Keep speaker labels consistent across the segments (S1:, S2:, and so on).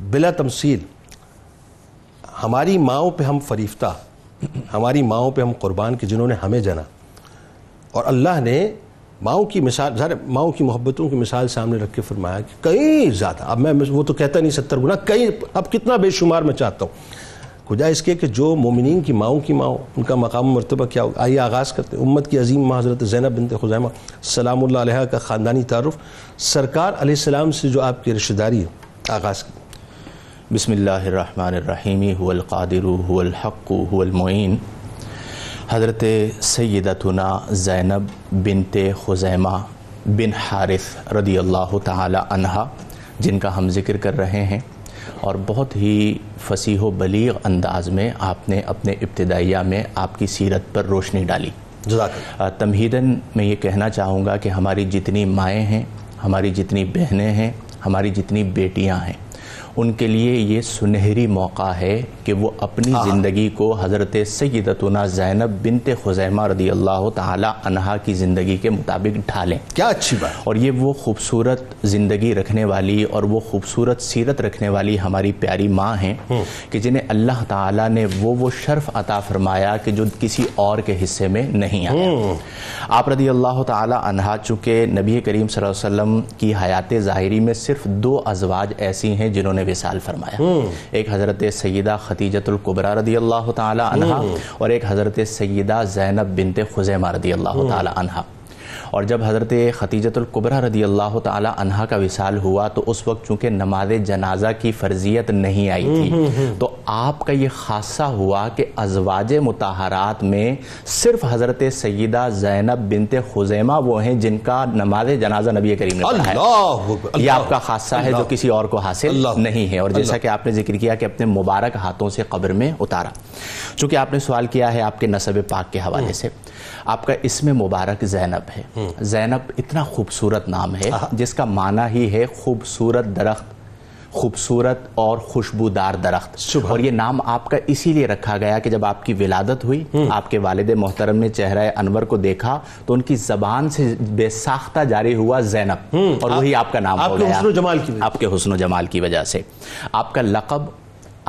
S1: بلا تمثیل، ہماری ماؤں پہ ہم فریفتہ، ہماری ماؤں پہ ہم قربان کہ جنہوں نے ہمیں جنا۔ اور اللہ نے ماؤں کی مثال، ظاہر ماؤں کی محبتوں کی مثال سامنے رکھ کے فرمایا کہ کئی زیادہ، اب میں، وہ تو کہتا نہیں ستر گنا کئی اب کتنا بے شمار میں چاہتا ہوں۔ کجا اس کے کہ جو مومنین کی ماؤں کی ماؤں، ان کا مقام و مرتبہ کیا ہو آئیے آغاز کرتے ہیں۔ امت کی عظیم ماں حضرت زینب بنت خزیمہ، سلام اللہ علیہ کا خاندانی تعارف۔ سرکار علیہ السلام سے جو آپ کی رشتہ داری ہے، آغاز کرتے
S2: بسم اللہ الرحمن الرحیم هو القادر هو الحق هو المعین۔ حضرت سیدتنا زینب بنت خزیمہ بن حارث رضی اللہ تعالی عنہ جن کا ہم ذکر کر رہے ہیں۔ اور بہت ہی فصیح و بلیغ انداز میں آپ نے اپنے ابتدائیہ میں آپ کی سیرت پر روشنی ڈالی۔ تمہیدن میں یہ کہنا چاہوں گا کہ ہماری جتنی مائیں ہیں ہماری جتنی بہنیں ہیں ہماری جتنی بیٹیاں ہیں ان کے لیے یہ سنہری موقع ہے کہ وہ اپنی زندگی کو حضرت سیدتنا زینب بنت خزیمہ رضی اللہ تعالی عنہا کی زندگی کے مطابق ڈھالیں۔
S1: کیا اچھی بات۔
S2: اور یہ وہ خوبصورت زندگی رکھنے والی اور وہ خوبصورت سیرت رکھنے والی ہماری پیاری ماں ہیں کہ جنہیں اللہ تعالیٰ نے وہ وہ شرف عطا فرمایا کہ جو کسی اور کے حصے میں نہیں آیا۔ آپ رضی اللہ تعالی عنہا چونکہ نبی کریم صلی اللہ علیہ وسلم کی حیات ظاہری میں صرف دو ازواج ایسی ہیں جنہوں نے وصال فرمایا۔ ایک حضرت سیدہ خطیجت القبرہ رضی اللہ تعالی عنہ اور ایک حضرت سیدہ زینب بنت خزیمہ رضی اللہ تعالی عنہ اور جب حضرت خطیجت القبرہ رضی اللہ تعالی عنہ کا وصال ہوا تو اس وقت چونکہ نماز جنازہ کی فرضیت نہیں آئی تھی تو آپ کا یہ خاصہ ہوا کہ ازواج متحرات میں صرف حضرت سیدہ زینب بنت خزیمہ وہ ہیں جن کا نماز جنازہ نبی کریم نے پڑھا ہے۔ یہ آپ کا خاصہ ہے جو کسی اور کو حاصل نہیں ہے۔ اور جیسا کہ آپ نے ذکر کیا کہ اپنے مبارک ہاتھوں سے قبر میں اتارا۔ چونکہ آپ نے سوال کیا ہے آپ کے نصب پاک کے حوالے سے آپ کا اسم مبارک زینب ہے۔ زینب اتنا خوبصورت نام ہے جس کا معنی ہی ہے خوبصورت درخت خوبصورت اور خوشبودار درخت۔ اور یہ نام آپ کا اسی لیے رکھا گیا کہ جب آپ کی ولادت ہوئی آپ کے والد محترم نے چہرہ انور کو دیکھا تو ان کی زبان سے بے ساختہ جاری ہوا زینب۔ اور وہی آپ کا نام ہو گیا۔ آپ کے حسن و جمال کی وجہ سے۔ آپ کا لقب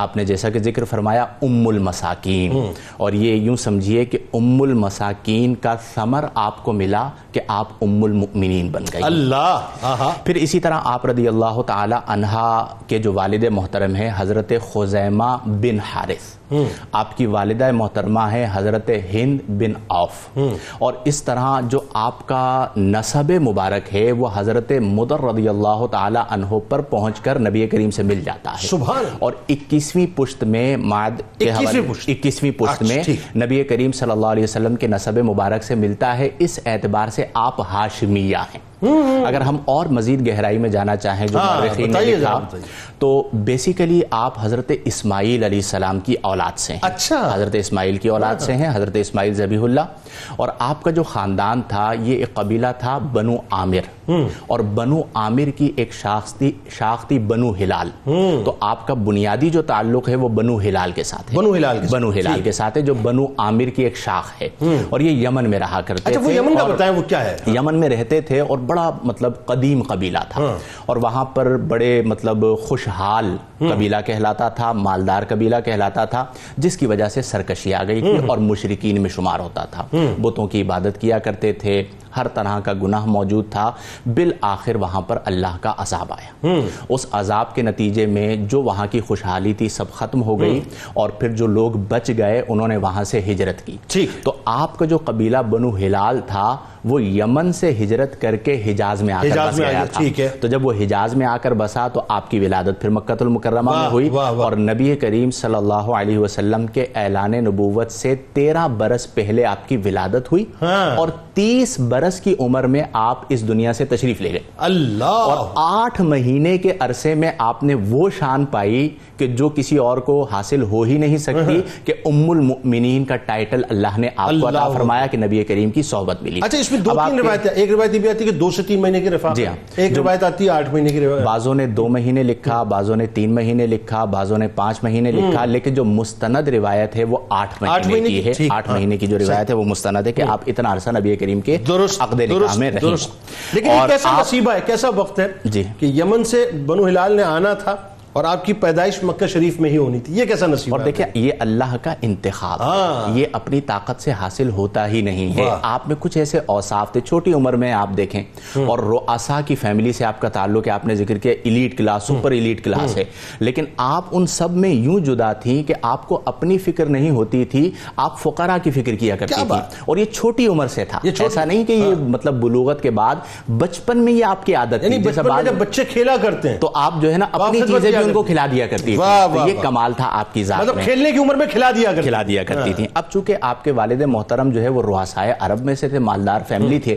S2: آپ نے جیسا کہ ذکر فرمایا ام المساکین اور یہ یوں سمجھیے کہ ام المساکین کا ثمر آپ کو ملا کہ آپ ام المؤمنین بن گئی
S1: اللہ! ہاں ہاں۔
S2: پھر اسی طرح آپ رضی اللہ تعالی عنہا کے جو والد محترم ہیں حضرت خزیمہ بن حارث۔ آپ کی والدہ محترمہ ہیں حضرت ہند بن عوف اور اس طرح جو آپ کا نصب مبارک ہے وہ حضرت مدر رضی اللہ تعالی عنہ پر پہنچ کر نبی کریم سے مل جاتا ہے
S1: سبحان۔
S2: اور اکیسویں پشت میں ماد
S1: اکیسویں پشت؟ اچھا،
S2: میں۔ نبی کریم صلی اللہ علیہ وسلم کے نصب مبارک سے ملتا ہے اس اعتبار سے آپ ہاشمیہ ہیں اگر ہم اور مزید گہرائی میں جانا چاہیں جو
S1: ہاں،
S2: مورخین نے لکھا۔ تو بیسیکلی آپ حضرت اسماعیل علیہ السلام کی اولاد سے ہیں۔
S1: اچھا۔
S2: حضرت اسماعیل کی اولاد سے ہیں حضرت اسماعیل ذبیح اللہ۔ اور آپ کا جو خاندان تھا یہ ایک قبیلہ تھا بنو عامر۔ اور بنو عامر کی ایک شاخ تھی شاخ تھی بنو ہلال۔ تو آپ کا بنیادی جو تعلق ہے وہ بنو ہلال کے ساتھ ہے۔
S1: بنو ہلال۔
S2: بنو ہلال کے ساتھ ہے جو بنو عامر کی ایک شاخ ہے۔ اور یہ یمن میں رہا کرتے
S1: اچھا وہ
S2: تھے
S1: یمن کا بتائیں وہ کیا ہے؟
S2: یمن میں رہتے تھے اور بڑا مطلب قدیم قبیلہ تھا۔ اور وہاں پر بڑے مطلب خوشحال قبیلہ کہلاتا تھا مالدار قبیلہ کہلاتا تھا جس کی وجہ سے سرکشی آ گئی تھی اور مشرقین میں شمار ہوتا تھا۔ بتوں کی عبادت کیا کرتے تھے ہر طرح کا گناہ موجود تھا۔ بالآخر وہاں پر اللہ کا عذاب آیا۔ اس عذاب کے نتیجے میں جو وہاں کی خوشحالی تھی سب ختم ہو گئی۔ اور پھر جو لوگ بچ گئے انہوں نے وہاں سے ہجرت کی۔
S1: ٹھیک۔
S2: تو آپ کا جو قبیلہ بنو ہلال تھا وہ یمن سے ہجرت کر کے حجاز میں آ کر
S1: حجاز
S2: بس گیا تھا۔ تو جب وہ حجاز میں آ کر بسا تو آپ کی ولادت پھر مکہ المکرمہ میں ہوئی۔ اور نبی کریم صلی اللہ علیہ وسلم کے اعلان نبوت سے تیرہ برس پہلے آپ کی ولادت ہوئی۔
S1: ہاں۔
S2: اور تیس برس کی عمر میں آپ اس دنیا سے تشریف لے گئے۔
S1: اللہ!
S2: اور آٹھ مہینے کے عرصے میں آپ نے وہ شان پائی کہ جو کسی اور کو حاصل ہو ہی نہیں سکتی کہ ام المؤمنین کا ٹائٹل اللہ نے آپ کو عطا فرمایا کہ نبی کریم کی صحبت ملی۔
S1: اچھا اس میں دو تین
S2: کے-
S1: روایتیں ایک روایت بھی آتی ہے کہ دو سے تین مہینے کی رفاقت
S2: جی ہاں۔
S1: ایک روایت آتی ہے آٹھ مہینے کی روایت
S2: بعضوں نے دو مہینے لکھا بعضوں نے تین مہینے لکھا بعضوں نے پانچ مہینے لکھا لیکن جو مستند روایت ہے وہ آٹھ مہینے کی ہے۔ آٹھ
S1: ہاں،
S2: مہینے کی جو روایت ہے وہ مستند ہے کہ آپ اتنا عرصہ نبی کریم کے
S1: درست
S2: عقد نکاح
S1: درست
S2: میں رہی
S1: درست۔ لیکن یہ کیسا نصیبہ ہے؟ کیسا وقت ہے
S2: جی۔
S1: کہ یمن سے بنو ہلال نے آنا تھا اور آپ کی پیدائش مکہ شریف میں ہی ہونی تھی۔ یہ کیسا نصیب
S2: اور دیکھیں یہ اللہ کا انتخاب
S1: ہاں۔
S2: ہے یہ اپنی طاقت سے حاصل ہوتا ہی نہیں ہے۔ آپ میں کچھ ایسے اوصاف تھے چھوٹی عمر میں آپ دیکھیں۔ اور رؤسا کی فیملی سے آپ کا تعلق ہے آپ نے ذکر کیا elite class super elite class ہے۔ لیکن آپ ان سب میں یوں جدا تھی کہ آپ کو اپنی فکر نہیں ہوتی تھی آپ فقراء کی فکر کیا کرتی تھی؟ اور یہ چھوٹی عمر سے تھا۔ ایسا نہیں کہ یہ مطلب بلوغت کے بعد بچپن میں یہ آپ کی عادت
S1: یعنی
S2: تھی
S1: جب بچے کھیلا کرتے ہیں۔
S2: تو آپ جو ہے نا اپنی چیزیں ان کو کھلا دیا کرتی تھی یہ۔ کمال تھا آپ کی ذات
S1: مطلب کھیلنے کی عمر میں کھلا دیا
S2: کھلا دیا کرتی تھیں۔ اب چونکہ آپ کے والد محترم جو ہے وہ رواسائے عرب میں سے تھے مالدار فیملی تھے۔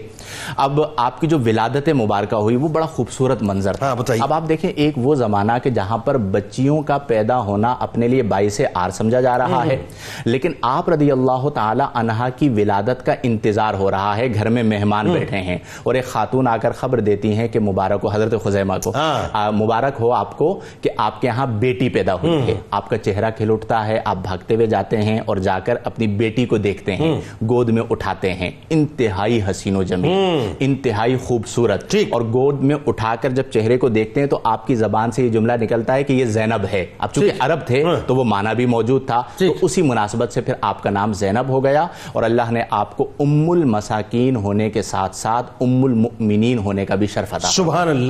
S2: اب آپ کی جو ولادت مبارکہ ہوئی وہ بڑا خوبصورت منظر تھا۔
S1: ہاں،۔
S2: اب آپ دیکھیں ایک وہ زمانہ کہ جہاں پر بچیوں کا پیدا ہونا اپنے لیے باعث آر سمجھا جا رہا ہے۔ لیکن آپ رضی اللہ تعالی عنہا کی ولادت کا انتظار ہو رہا ہے۔ گھر میں مہمان بیٹھے ہیں اور ایک خاتون آ کر خبر دیتی ہیں کہ مبارک ہو حضرت خزیمہ کو۔
S1: ہاں۔
S2: مبارک ہو آپ کو کہ آپ کے ہاں بیٹی پیدا ہوئی ہے۔ آپ کا چہرہ کھل اٹھتا ہے آپ بھاگتے ہوئے جاتے ہیں اور جا کر اپنی بیٹی کو دیکھتے ہیں گود میں اٹھاتے ہیں۔ انتہائی حسین و جمیل انتہائی خوبصورت۔ اور گود میں اٹھا کر جب چہرے کو دیکھتے ہیں تو آپ کی زبان سے یہ جملہ نکلتا ہے کہ یہ زینب ہے۔ اب چونکہ عرب تھے تو وہ معنی بھی موجود تھا۔ تو۔ اسی مناسبت سے پھر آپ کا نام زینب ہو گیا اور اللہ نے آپ کو ام المساکین ہونے کے ساتھ ساتھ ام المؤمنین ہونے کا بھی شرف عطا
S1: سبحان اللہ۔